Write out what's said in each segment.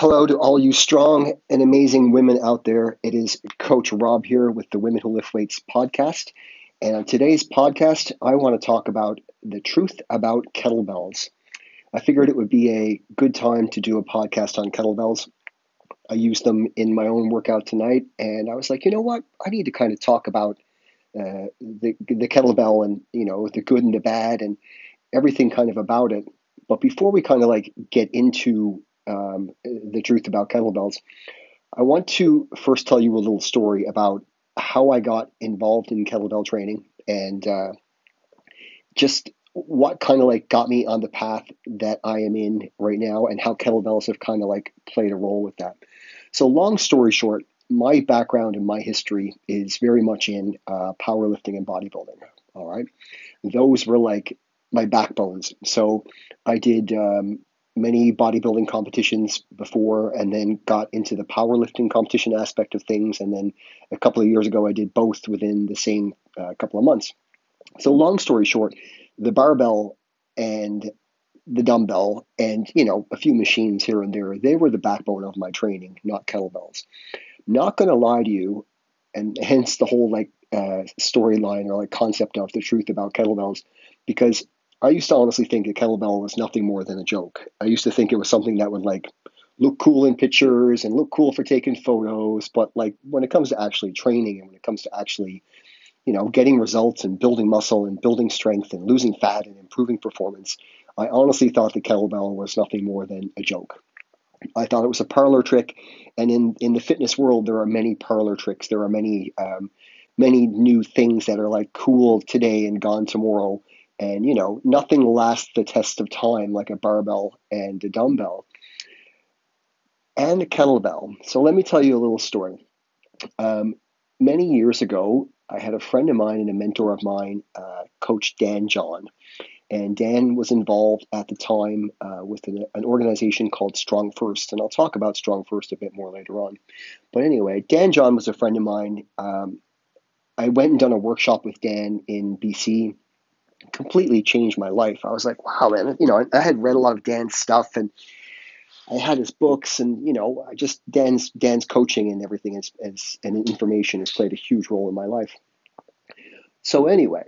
Hello to all you strong and amazing women out there. It is Coach Rob here with the Women Who Lift Weights podcast. And on today's podcast, I want to talk about the truth about kettlebells. I figured it would be a good time to do a podcast on kettlebells. I used them in my own workout tonight, and I was like, you know what? I need to kind of talk about uh, the the kettlebell and you know the good and the bad and everything kind of about it. But before we kind of like get into um, the truth about kettlebells, I want to first tell you a little story about how I got involved in kettlebell training and uh, just what kind of like got me on the path that I am in right now and how kettlebells have kind of like played a role with that. So, long story short, my background and my history is very much in uh, powerlifting and bodybuilding. All right. Those were like my backbones. So, I did um, many bodybuilding competitions before and then got into the powerlifting competition aspect of things. And then a couple of years ago, I did both within the same uh, couple of months. So, long story short, the barbell and the dumbbell and you know a few machines here and there they were the backbone of my training not kettlebells not going to lie to you and hence the whole like uh, storyline or like concept of the truth about kettlebells because I used to honestly think a kettlebell was nothing more than a joke. I used to think it was something that would like look cool in pictures and look cool for taking photos, but like when it comes to actually training and when it comes to actually, you know, getting results and building muscle and building strength and losing fat and improving performance, I honestly thought the kettlebell was nothing more than a joke. I thought it was a parlor trick, and in in the fitness world, there are many parlor tricks. There are many um, many new things that are like cool today and gone tomorrow and, you know, nothing lasts the test of time like a barbell and a dumbbell and a kettlebell. So let me tell you a little story. Um, many years ago, I had a friend of mine and a mentor of mine, uh, Coach Dan John. And Dan was involved at the time uh, with an, an, organization called Strong First. And I'll talk about Strong First a bit more later on. But anyway, Dan John was a friend of mine. Um, I went and done a workshop with Dan in BC completely changed my life. I was like, wow, man, you know, I had read a lot of Dan's stuff and I had his books and, you know, I just Dan's Dan's coaching and everything is, is, and information has played a huge role in my life. So anyway,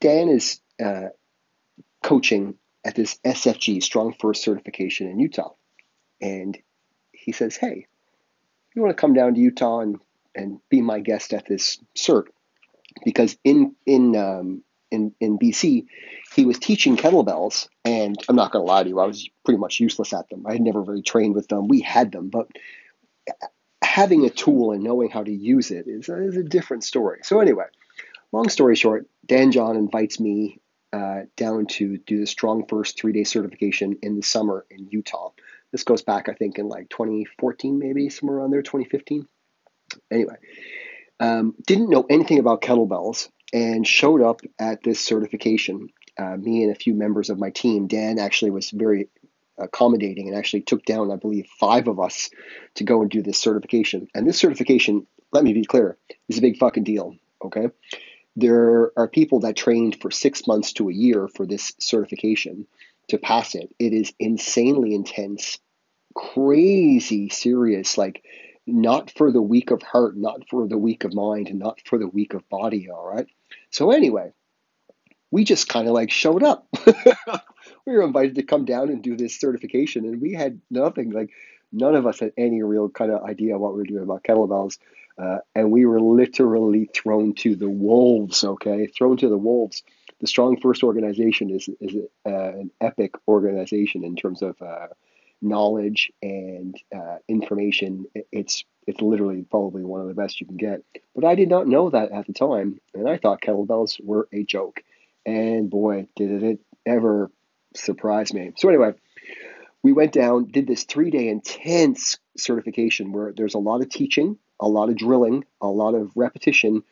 Dan is uh, coaching at this SFG Strong First certification in Utah. And he says, hey, you want to come down to Utah and, and be my guest at this cert? Because in in um, in, in BC, he was teaching kettlebells, and I'm not going to lie to you, I was pretty much useless at them. I had never really trained with them. We had them, but having a tool and knowing how to use it is a, is a different story. So, anyway, long story short, Dan John invites me uh, down to do the Strong First three day certification in the summer in Utah. This goes back, I think, in like 2014, maybe somewhere around there, 2015. Anyway, um, didn't know anything about kettlebells and showed up at this certification. Uh, me and a few members of my team. Dan actually was very accommodating and actually took down, I believe, five of us to go and do this certification. And this certification, let me be clear, is a big fucking deal. Okay. There are people that trained for six months to a year for this certification to pass it. It is insanely intense, crazy serious. Like not for the weak of heart, not for the weak of mind, and not for the weak of body, all right? So, anyway, we just kind of like showed up. we were invited to come down and do this certification, and we had nothing, like, none of us had any real kind of idea what we were doing about kettlebells. Uh, and we were literally thrown to the wolves, okay? Thrown to the wolves. The Strong First organization is, is uh, an epic organization in terms of uh, knowledge and uh, information, it's it's literally probably one of the best you can get. But I did not know that at the time, and I thought kettlebells were a joke. And boy, did it ever surprise me. So anyway, we went down, did this three day intense certification where there's a lot of teaching, a lot of drilling, a lot of repetition,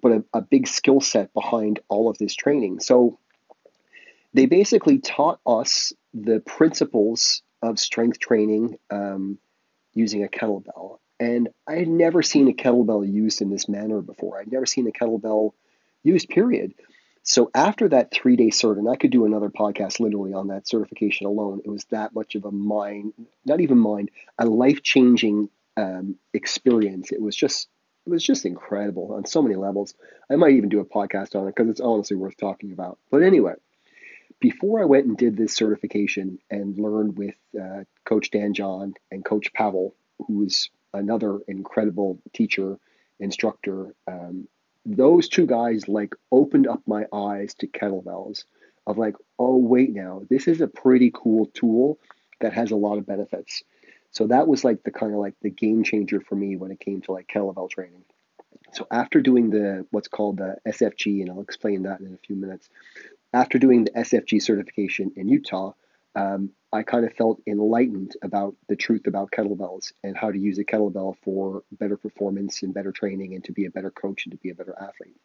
but a, a big skill set behind all of this training. So they basically taught us the principles of strength training um, using a kettlebell. And I had never seen a kettlebell used in this manner before. I'd never seen a kettlebell used, period. So after that three day cert, and I could do another podcast literally on that certification alone, it was that much of a mind, not even mind, a life changing um, experience. It was just it was just incredible on so many levels. I might even do a podcast on it because it's honestly worth talking about. But anyway, before I went and did this certification and learned with uh, Coach Dan John and Coach Pavel, who is another incredible teacher, instructor, um, those two guys like opened up my eyes to kettlebells of like, oh, wait now, this is a pretty cool tool that has a lot of benefits. So that was like the kind of like the game changer for me when it came to like kettlebell training. So after doing the what's called the SFG, and I'll explain that in a few minutes, after doing the SFG certification in Utah, um, I kind of felt enlightened about the truth about kettlebells and how to use a kettlebell for better performance and better training and to be a better coach and to be a better athlete.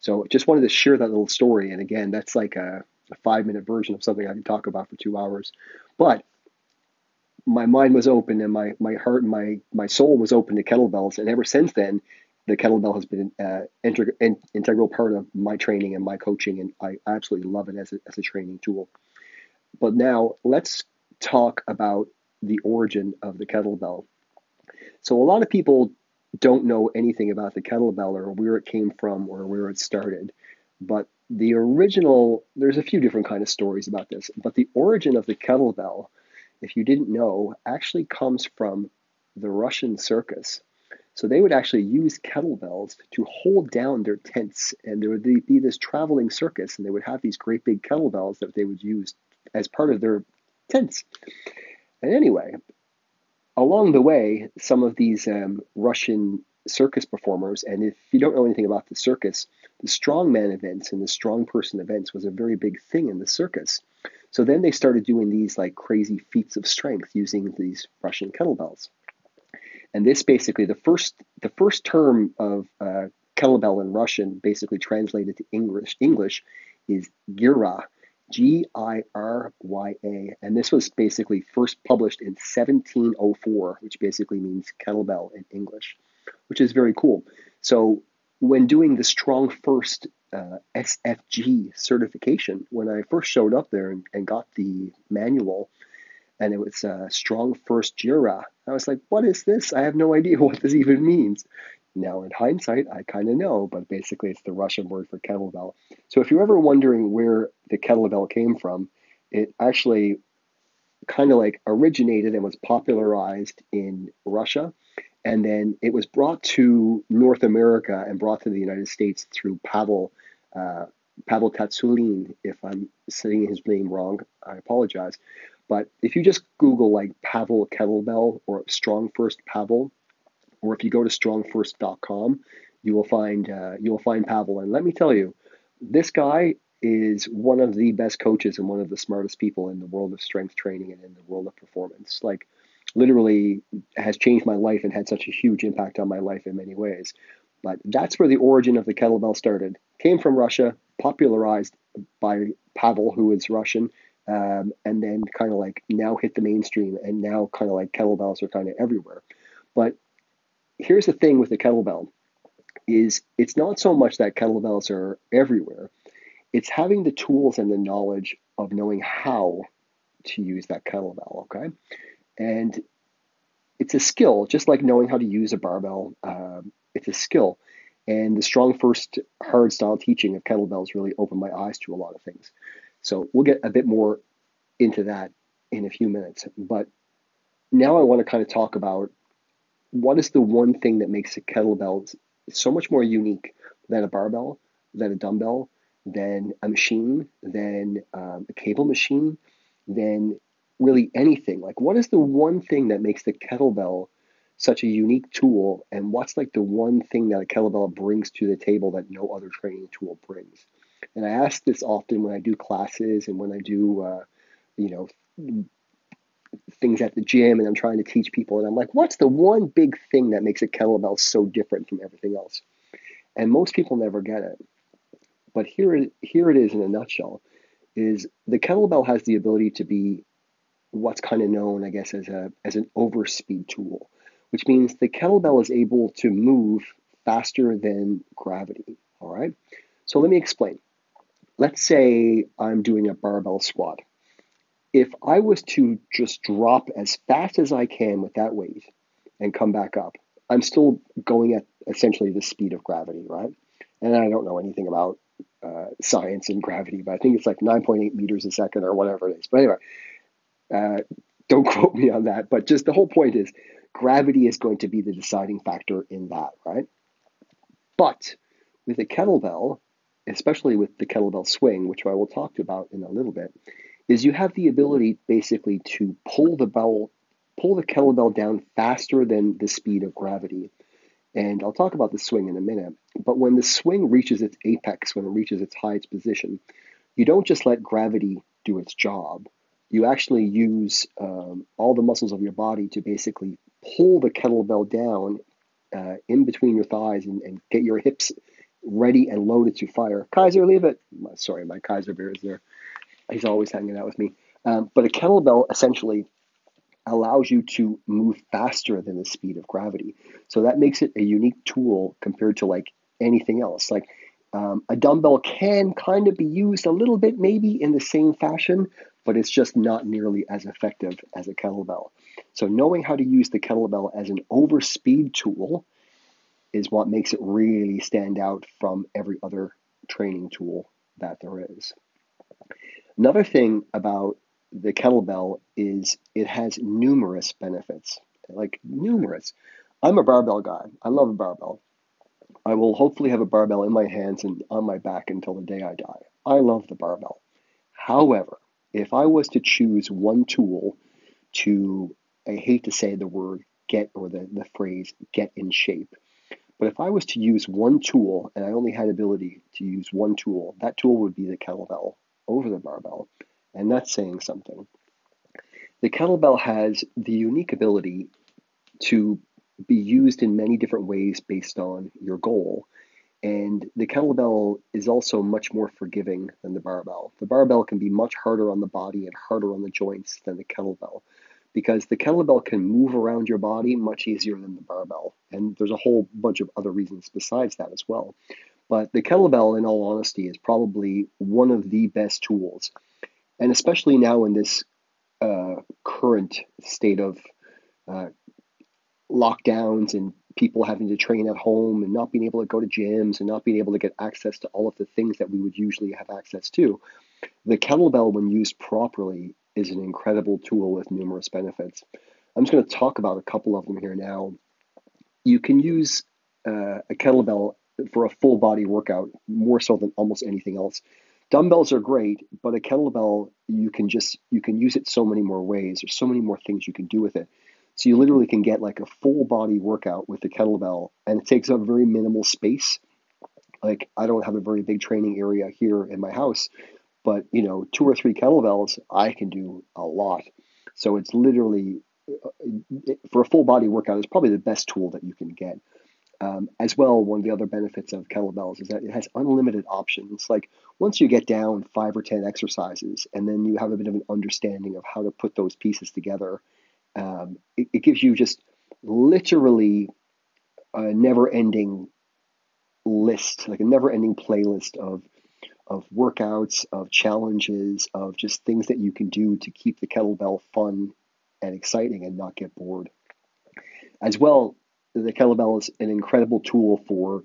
So I just wanted to share that little story. And again, that's like a, a five minute version of something I can talk about for two hours. But my mind was open and my, my heart and my, my soul was open to kettlebells. And ever since then, the kettlebell has been an uh, integ- in, integral part of my training and my coaching, and I absolutely love it as a, as a training tool. But now let's talk about the origin of the kettlebell. So a lot of people don't know anything about the kettlebell or where it came from or where it started. But the original, there's a few different kind of stories about this, but the origin of the kettlebell, if you didn't know, actually comes from the Russian circus. So they would actually use kettlebells to hold down their tents, and there would be this traveling circus, and they would have these great big kettlebells that they would use as part of their tents. And anyway, along the way, some of these um, Russian circus performers, and if you don't know anything about the circus, the strongman events and the strong person events was a very big thing in the circus. So then they started doing these like crazy feats of strength using these Russian kettlebells. And this basically the first the first term of uh, kettlebell in Russian, basically translated to English English, is girya, G I R Y A, and this was basically first published in 1704, which basically means kettlebell in English, which is very cool. So when doing the Strong First uh, SFG certification, when I first showed up there and, and got the manual, and it was uh, Strong First Girya. I was like, what is this? I have no idea what this even means. Now, in hindsight, I kind of know, but basically it's the Russian word for kettlebell. So if you're ever wondering where the kettlebell came from, it actually kind of like originated and was popularized in Russia. And then it was brought to North America and brought to the United States through Pavel, uh, Pavel Tsatsouline. If I'm saying his name wrong, I apologize. But if you just Google like Pavel kettlebell or Strong First Pavel, or if you go to strongfirst.com, you will find uh, you will find Pavel. And let me tell you, this guy is one of the best coaches and one of the smartest people in the world of strength training and in the world of performance. Like literally has changed my life and had such a huge impact on my life in many ways. But that's where the origin of the kettlebell started. Came from Russia, popularized by Pavel, who is Russian, um, and then kind of like now hit the mainstream, and now kind of like kettlebells are kind of everywhere. But here's the thing with the kettlebell is it's not so much that kettlebells are everywhere it's having the tools and the knowledge of knowing how to use that kettlebell okay? And it's a skill just like knowing how to use a barbell um, it's a skill. And the strong first hard style teaching of kettlebells really opened my eyes to a lot of things. So we'll get a bit more into that in a few minutes. But now I want to kind of talk about what is the one thing that makes a kettlebell so much more unique than a barbell, than a dumbbell, than a machine, than um, a cable machine, than really anything. Like, what is the one thing that makes the kettlebell such a unique tool? And what's like the one thing that a kettlebell brings to the table that no other training tool brings? And I ask this often when I do classes and when I do, uh, you know, things at the gym and I'm trying to teach people. And I'm like, what's the one big thing that makes a kettlebell so different from everything else? And most people never get it. But here, here it is in a nutshell is the kettlebell has the ability to be what's kind of known, I guess, as a as an overspeed tool, which means the kettlebell is able to move faster than gravity. All right. So let me explain let's say I'm doing a barbell squat. If I was to just drop as fast as I can with that weight and come back up, I'm still going at essentially the speed of gravity, right? And I don't know anything about uh, science and gravity, but I think it's like 9.8 meters a second or whatever it is. But anyway, uh, don't quote me on that. But just the whole point is gravity is going to be the deciding factor in that, right? But with a kettlebell, especially with the kettlebell swing, which I will talk about in a little bit, is you have the ability basically to pull the bell, pull the kettlebell down faster than the speed of gravity. And I'll talk about the swing in a minute. But when the swing reaches its apex, when it reaches its highest position, you don't just let gravity do its job. You actually use um, all the muscles of your body to basically pull the kettlebell down uh, in between your thighs and, and, get your hips ready and loaded to fire. Kaiser, leave it. Sorry, my Kaiser bear is there. He's always hanging out with me. Um, but a kettlebell essentially allows you to move faster than the speed of gravity. So that makes it a unique tool compared to like anything else. Like um, a dumbbell can kind of be used a little bit maybe in the same fashion, but it's just not nearly as effective as a kettlebell. So knowing how to use the kettlebell as an overspeed tool is what makes it really stand out from every other training tool that there is. Another thing about the kettlebell is it has numerous benefits, like numerous. I'm a barbell guy. I love a barbell. I will hopefully have a barbell in my hands and on my back until the day I die. I love the barbell. However, if I was to choose one tool to, I hate to say the word get or the, the phrase get in shape, but if I was to use one tool and I only had ability to use one tool, that tool would be the kettlebell over the barbell. And that's saying something. The kettlebell has the unique ability to be used in many different ways based on your goal. And the kettlebell is also much more forgiving than the barbell. The barbell can be much harder on the body and harder on the joints than the kettlebell because the kettlebell can move around your body much easier than the barbell. And there's a whole bunch of other reasons besides that as well. But the kettlebell, in all honesty, is probably one of the best tools. And especially now in this uh, current state of uh, lockdowns and people having to train at home and not being able to go to gyms and not being able to get access to all of the things that we would usually have access to. The kettlebell, when used properly, is an incredible tool with numerous benefits. I'm just going to talk about a couple of them here now. You can use uh, a kettlebell for a full body workout more so than almost anything else. Dumbbells are great, but a kettlebell you can just you can use it so many more ways. There's so many more things you can do with it. So you literally can get like a full body workout with the kettlebell, and it takes up very minimal space. Like I don't have a very big training area here in my house, but you know, two or three kettlebells, I can do a lot. So it's literally uh, for a full body workout, it's probably the best tool that you can get. Um, as well, one of the other benefits of kettlebells is that it has unlimited options. Like once you get down five or ten exercises, and then you have a bit of an understanding of how to put those pieces together, um, it, it gives you just literally a never-ending list, like a never-ending playlist of of workouts, of challenges, of just things that you can do to keep the kettlebell fun and exciting and not get bored. As well, the kettlebell is an incredible tool for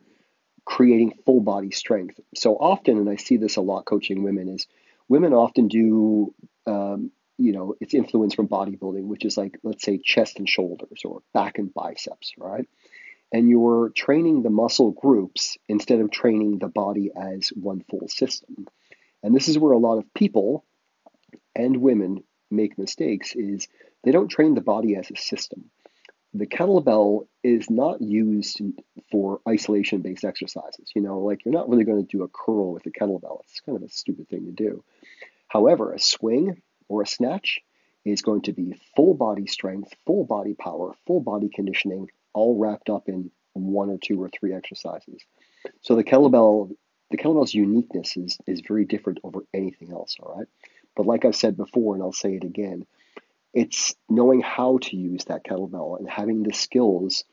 creating full body strength. So often, and I see this a lot coaching women, is women often do, um, you know, it's influence from bodybuilding, which is like, let's say, chest and shoulders or back and biceps, right? and you're training the muscle groups instead of training the body as one full system. And this is where a lot of people and women make mistakes is they don't train the body as a system. The kettlebell is not used for isolation based exercises. You know, like you're not really going to do a curl with a kettlebell. It's kind of a stupid thing to do. However, a swing or a snatch is going to be full body strength, full body power, full body conditioning, all wrapped up in one or two or three exercises. So the kettlebell, the kettlebell's uniqueness is is very different over anything else. All right, but like I've said before, and I'll say it again, it's knowing how to use that kettlebell and having the skills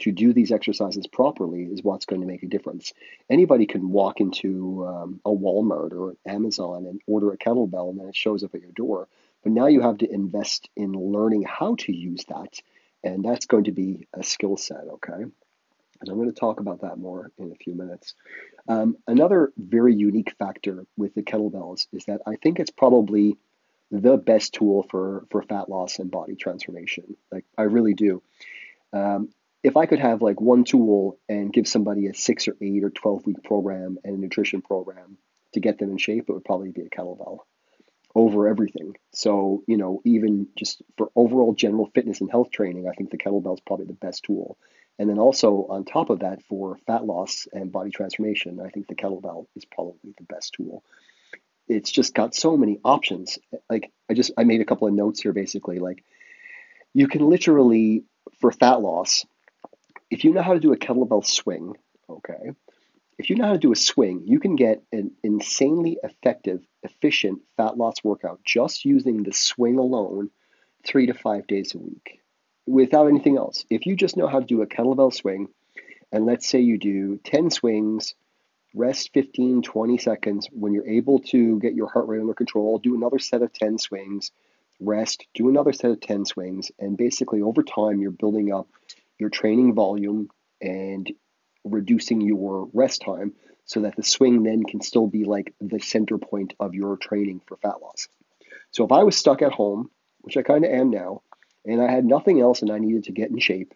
to do these exercises properly is what's going to make a difference. Anybody can walk into um, a Walmart or Amazon and order a kettlebell and then it shows up at your door. But now you have to invest in learning how to use that. And that's going to be a skill set, okay? And I'm going to talk about that more in a few minutes. Um, another very unique factor with the kettlebells is that I think it's probably the best tool for, for fat loss and body transformation. Like, I really do. Um, if I could have like one tool and give somebody a six or eight or 12 week program and a nutrition program to get them in shape, it would probably be a kettlebell over everything. So, you know, even just for overall general fitness and health training, I think the kettlebell is probably the best tool. And then also on top of that, for fat loss and body transformation, I think the kettlebell is probably the best tool. It's just got so many options. Like I just I made a couple of notes here basically. Like you can literally for fat loss, if you know how to do a kettlebell swing, okay, if you know how to do a swing, you can get an insanely effective, efficient fat loss workout just using the swing alone three to five days a week without anything else. If you just know how to do a kettlebell swing, and let's say you do 10 swings, rest 15, 20 seconds, when you're able to get your heart rate under control, do another set of 10 swings, rest, do another set of 10 swings, and basically over time you're building up your training volume and reducing your rest time so that the swing then can still be like the center point of your training for fat loss. So if I was stuck at home, which I kind of am now, and I had nothing else and I needed to get in shape,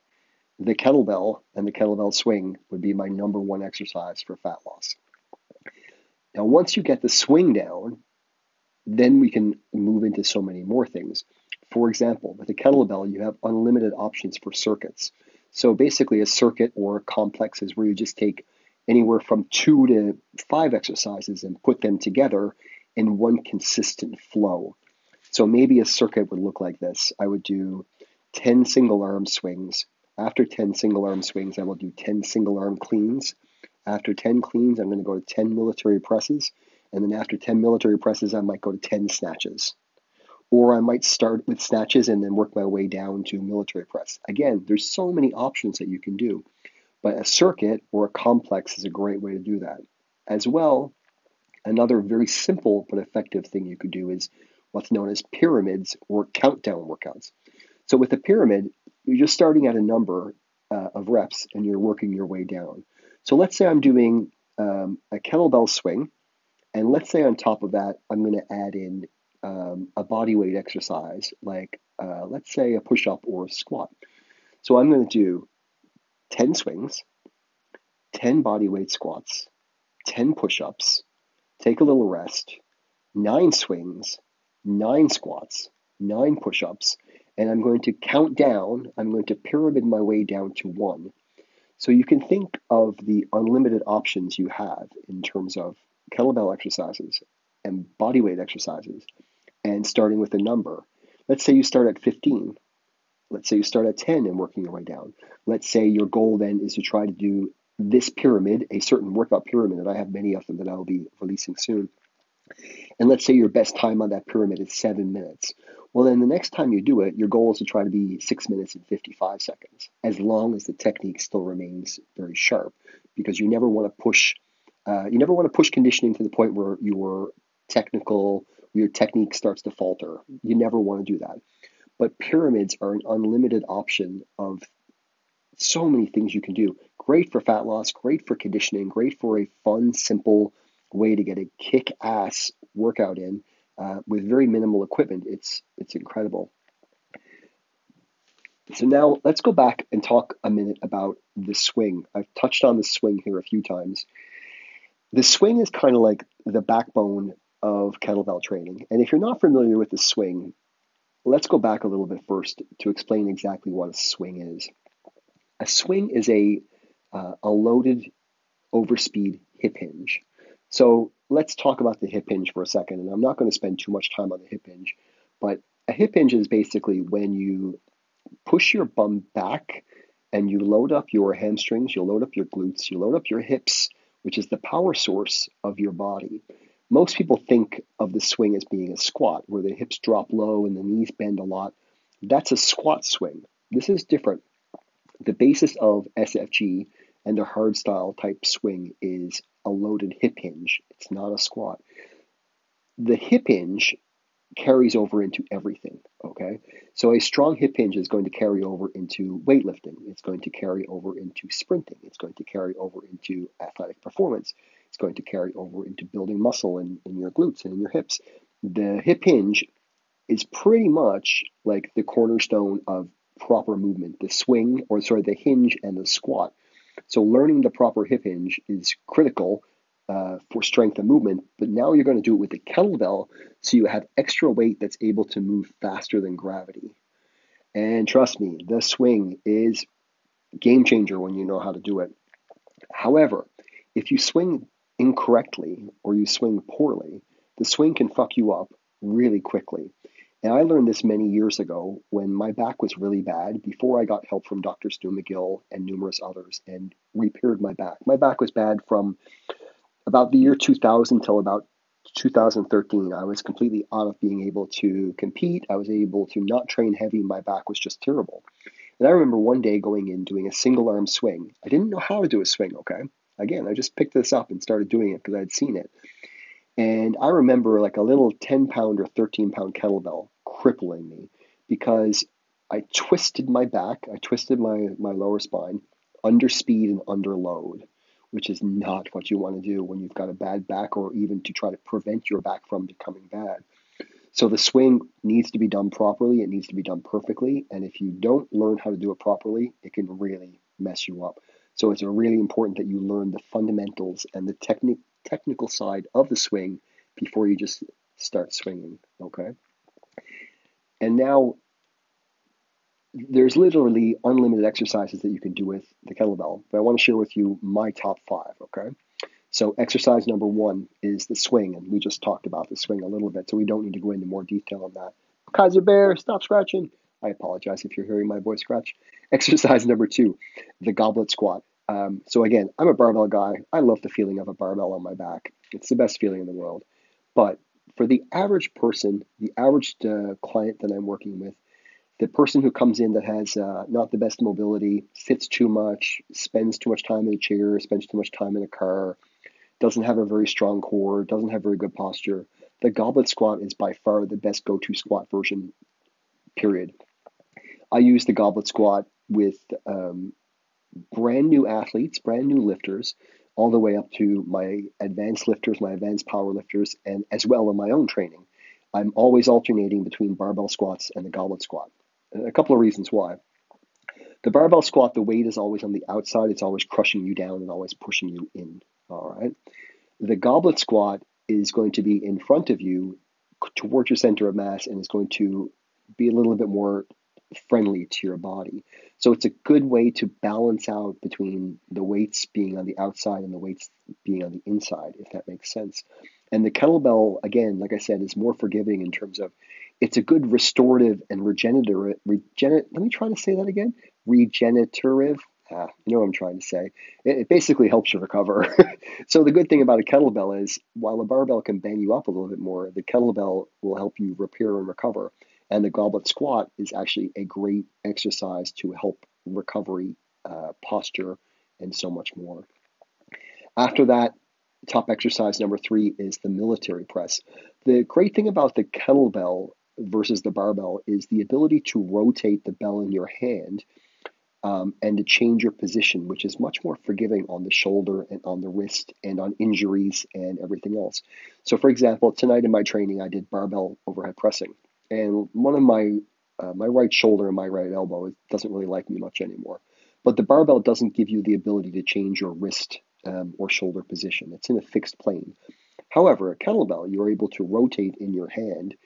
the kettlebell and the kettlebell swing would be my number one exercise for fat loss. Now, once you get the swing down, then we can move into so many more things. For example, with a kettlebell, you have unlimited options for circuits. So basically, a circuit or a complex is where you just take anywhere from two to five exercises and put them together in one consistent flow. So maybe a circuit would look like this. I would do 10 single arm swings. After 10 single arm swings, I will do 10 single arm cleans. After 10 cleans, I'm going to go to 10 military presses. And then after 10 military presses, I might go to 10 snatches. Or I might start with snatches and then work my way down to military press. Again, there's so many options that you can do. But a circuit or a complex is a great way to do that. As well, another very simple but effective thing you could do is what's known as pyramids or countdown workouts. So with a pyramid, you're just starting at a number uh, of reps and you're working your way down. So let's say I'm doing um, a kettlebell swing, and let's say on top of that, I'm going to add in um, a body weight exercise, like uh, let's say a push up or a squat. So I'm going to do 10 swings, 10 body weight squats, 10 push ups, take a little rest, nine swings, nine squats, nine push ups, and I'm going to count down, I'm going to pyramid my way down to one. So you can think of the unlimited options you have in terms of kettlebell exercises and bodyweight exercises and starting with a number. Let's say you start at 15. Let's say you start at 10 and working your way down. Let's say your goal then is to try to do this pyramid, a certain workout pyramid, and I have many of them that I'll be releasing soon. And let's say your best time on that pyramid is seven minutes. Well, then the next time you do it, your goal is to try to be six minutes and 55 seconds, as long as the technique still remains very sharp, because you never want to push, uh, you never want to push conditioning to the point where your technical, your technique starts to falter. You never want to do that. But pyramids are an unlimited option of so many things you can do. Great for fat loss, great for conditioning, great for a fun, simple way to get a kick ass workout in uh, with very minimal equipment. It's it's incredible. So now let's go back and talk a minute about the swing. I've touched on the swing here a few times. The swing is kind of like the backbone of kettlebell training. And if you're not familiar with the swing, let's go back a little bit first to explain exactly what a swing is. A swing is a uh, a loaded overspeed hip hinge. So let's talk about the hip hinge for a second. And I'm not going to spend too much time on the hip hinge, but a hip hinge is basically when you push your bum back and you load up your hamstrings, you load up your glutes, you load up your hips, which is the power source of your body. Most people think of the swing as being a squat, where the hips drop low and the knees bend a lot. That's a squat swing. This is different. The basis of SFG and the hard style type swing is a loaded hip hinge. It's not a squat. The hip hinge carries over into everything. Okay, so a strong hip hinge is going to carry over into weightlifting. It's going to carry over into sprinting. It's going to carry over into athletic performance. It's going to carry over into building muscle in, in your glutes and in your hips. The hip hinge is pretty much like the cornerstone of proper movement. The swing, or sorry, the hinge and the squat. So learning the proper hip hinge is critical uh, for strength and movement, but now you're going to do it with the kettlebell so you have extra weight that's able to move faster than gravity. And trust me, the swing is game changer when you know how to do it. However, if you swing incorrectly or you swing poorly, the swing can fuck you up really quickly. And I learned this many years ago when my back was really bad before I got help from Dr. Stu McGill and numerous others and repaired my back. My back was bad from about the year 2000 till about 2013, I was completely out of being able to compete. I was able to not train heavy. My back was just terrible. And I remember one day going in doing a single arm swing. I didn't know how to do a swing, okay? Again, I just picked this up and started doing it because I had seen it. And I remember like a little 10 pound or 13 pound kettlebell crippling me because I twisted my back, I twisted my, my lower spine under speed and under load which is not what you want to do when you've got a bad back or even to try to prevent your back from becoming bad. So the swing needs to be done properly, it needs to be done perfectly, and if you don't learn how to do it properly, it can really mess you up. So it's really important that you learn the fundamentals and the technique technical side of the swing before you just start swinging, okay? And now there's literally unlimited exercises that you can do with the kettlebell, but I want to share with you my top five, okay? So, exercise number one is the swing, and we just talked about the swing a little bit, so we don't need to go into more detail on that. Kaiser Bear, stop scratching. I apologize if you're hearing my voice scratch. Exercise number two, the goblet squat. Um, so, again, I'm a barbell guy. I love the feeling of a barbell on my back, it's the best feeling in the world. But for the average person, the average uh, client that I'm working with, the person who comes in that has uh, not the best mobility, sits too much, spends too much time in a chair, spends too much time in a car, doesn't have a very strong core, doesn't have very good posture, the goblet squat is by far the best go to squat version, period. I use the goblet squat with um, brand new athletes, brand new lifters, all the way up to my advanced lifters, my advanced power lifters, and as well in my own training. I'm always alternating between barbell squats and the goblet squat. A couple of reasons why. The barbell squat, the weight is always on the outside. It's always crushing you down and always pushing you in. All right. The goblet squat is going to be in front of you towards your center of mass and is going to be a little bit more friendly to your body. So it's a good way to balance out between the weights being on the outside and the weights being on the inside, if that makes sense. And the kettlebell, again, like I said, is more forgiving in terms of it's a good restorative and regenerative. Regener- let me try to say that again. Regenerative. Ah, you know what I'm trying to say. It, it basically helps you recover. so the good thing about a kettlebell is, while a barbell can bang you up a little bit more, the kettlebell will help you repair and recover. And the goblet squat is actually a great exercise to help recovery, uh, posture, and so much more. After that, top exercise number three is the military press. The great thing about the kettlebell versus the barbell is the ability to rotate the bell in your hand um, and to change your position, which is much more forgiving on the shoulder and on the wrist and on injuries and everything else. So, for example, tonight in my training, I did barbell overhead pressing, and one of my uh, my right shoulder and my right elbow doesn't really like me much anymore. But the barbell doesn't give you the ability to change your wrist um, or shoulder position. It's in a fixed plane. However, a kettlebell, you're able to rotate in your hand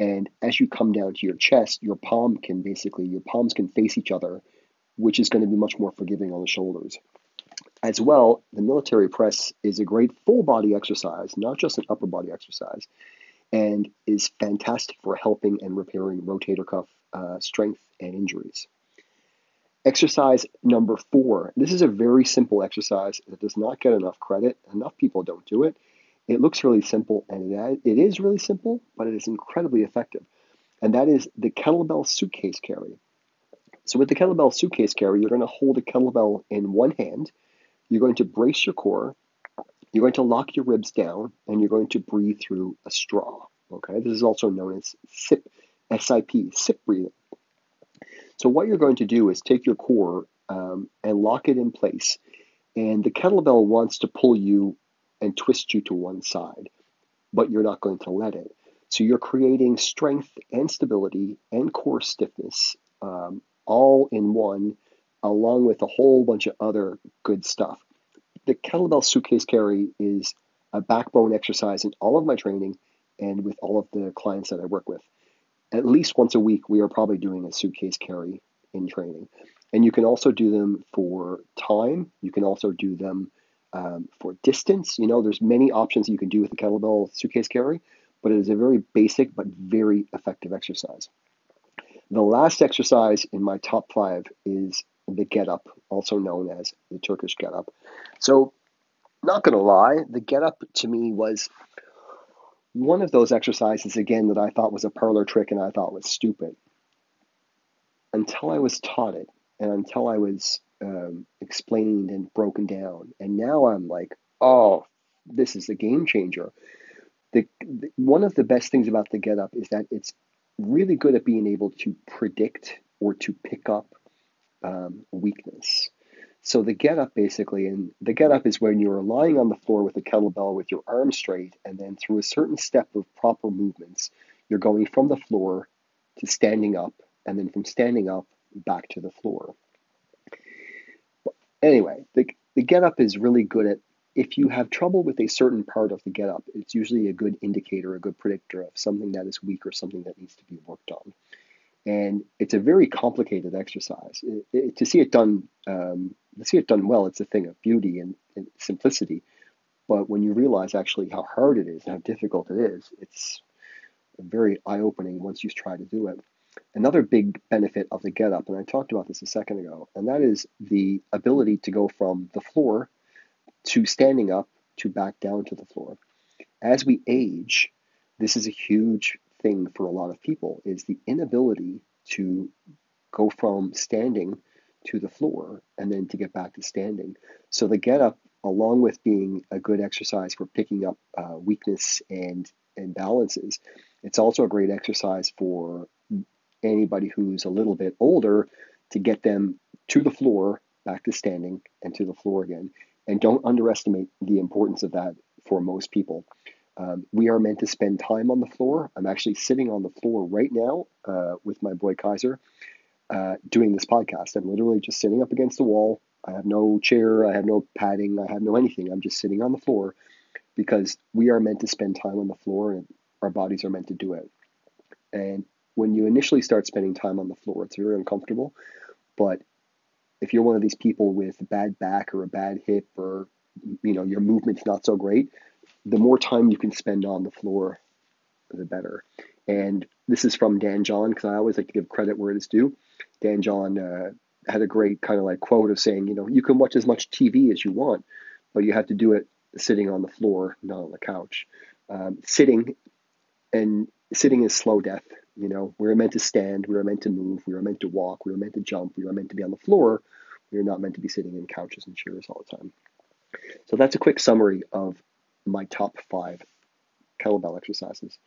and as you come down to your chest, your palm can basically, your palms can face each other, which is going to be much more forgiving on the shoulders. As well, the military press is a great full body exercise, not just an upper body exercise, and is fantastic for helping and repairing rotator cuff uh, strength and injuries. Exercise number four. This is a very simple exercise that does not get enough credit. Enough people don't do it. It looks really simple, and it is really simple, but it is incredibly effective. And that is the kettlebell suitcase carry. So with the kettlebell suitcase carry, you're going to hold a kettlebell in one hand. You're going to brace your core. You're going to lock your ribs down, and you're going to breathe through a straw. Okay, this is also known as SIP, SIP, SIP breathing. So what you're going to do is take your core um, and lock it in place, and the kettlebell wants to pull you and twist you to one side, but you're not going to let it. So you're creating strength and stability and core stiffness um, all in one, along with a whole bunch of other good stuff. The kettlebell suitcase carry is a backbone exercise in all of my training and with all of the clients that I work with. At least once a week, we are probably doing a suitcase carry in training. And you can also do them for time. You can also do them um, for distance. You know, there's many options you can do with the kettlebell suitcase carry, but it is a very basic but very effective exercise. The last exercise in my top five is the get up, also known as the Turkish get up. So, not going to lie, the get up to me was one of those exercises, again, that I thought was a parlor trick and I thought was stupid until I was taught it and until I was um, explained and broken down. And now I'm like, oh, this is a game changer. The, the, one of the best things about the get up is that it's really good at being able to predict or to pick up um, weakness. So the get up basically, and the get up is when you're lying on the floor with a kettlebell with your arms straight, and then through a certain step of proper movements, you're going from the floor to standing up, and then from standing up back to the floor. But Anyway, the, the get up is really good at if you have trouble with a certain part of the get up, it's usually a good indicator, a good predictor of something that is weak or something that needs to be worked on. And it's a very complicated exercise. It, it, to see it done, um, to see it done well, it's a thing of beauty and, and simplicity. But when you realize actually how hard it is and how difficult it is, it's very eye-opening once you try to do it. Another big benefit of the get up, and I talked about this a second ago, and that is the ability to go from the floor to standing up to back down to the floor. As we age, this is a huge thing for a lot of people is the inability to go from standing to the floor and then to get back to standing. So the get up, along with being a good exercise for picking up uh, weakness and imbalances, it's also a great exercise for anybody who's a little bit older to get them to the floor, back to standing, and to the floor again. And don't underestimate the importance of that for most people. Um, we are meant to spend time on the floor. I'm actually sitting on the floor right now uh, with my boy Kaiser uh, doing this podcast. I'm literally just sitting up against the wall. I have no chair, I have no padding, I have no anything. I'm just sitting on the floor because we are meant to spend time on the floor and our bodies are meant to do it. And when you initially start spending time on the floor, it's very uncomfortable. But if you're one of these people with a bad back or a bad hip or you know your movement's not so great, the more time you can spend on the floor, the better. And this is from Dan John because I always like to give credit where it is due. Dan John uh, had a great kind of like quote of saying, you know, you can watch as much TV as you want, but you have to do it sitting on the floor, not on the couch. Um, sitting and sitting is slow death. You know, we are meant to stand, we are meant to move, we are meant to walk, we are meant to jump, we are meant to be on the floor. We are not meant to be sitting in couches and chairs all the time. So that's a quick summary of my top five kettlebell exercises.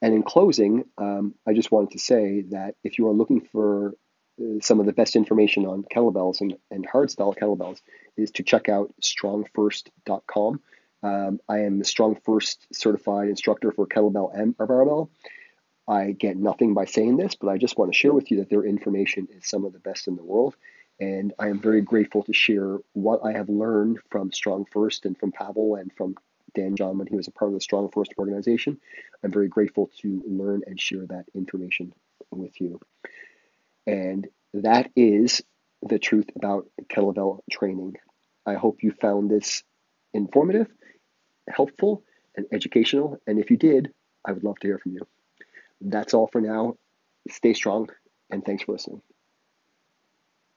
And in closing, um, I just wanted to say that if you are looking for uh, some of the best information on kettlebells and, and hardstyle kettlebells, is to check out strongfirst.com. Um, I am the Strong First certified instructor for kettlebell and barbell. I get nothing by saying this, but I just want to share with you that their information is some of the best in the world. And I am very grateful to share what I have learned from Strong First and from Pavel and from Dan John when he was a part of the Strong First organization. I'm very grateful to learn and share that information with you. And that is the truth about kettlebell training. I hope you found this informative, helpful, and educational. And if you did, I would love to hear from you. That's all for now. Stay strong, and thanks for listening.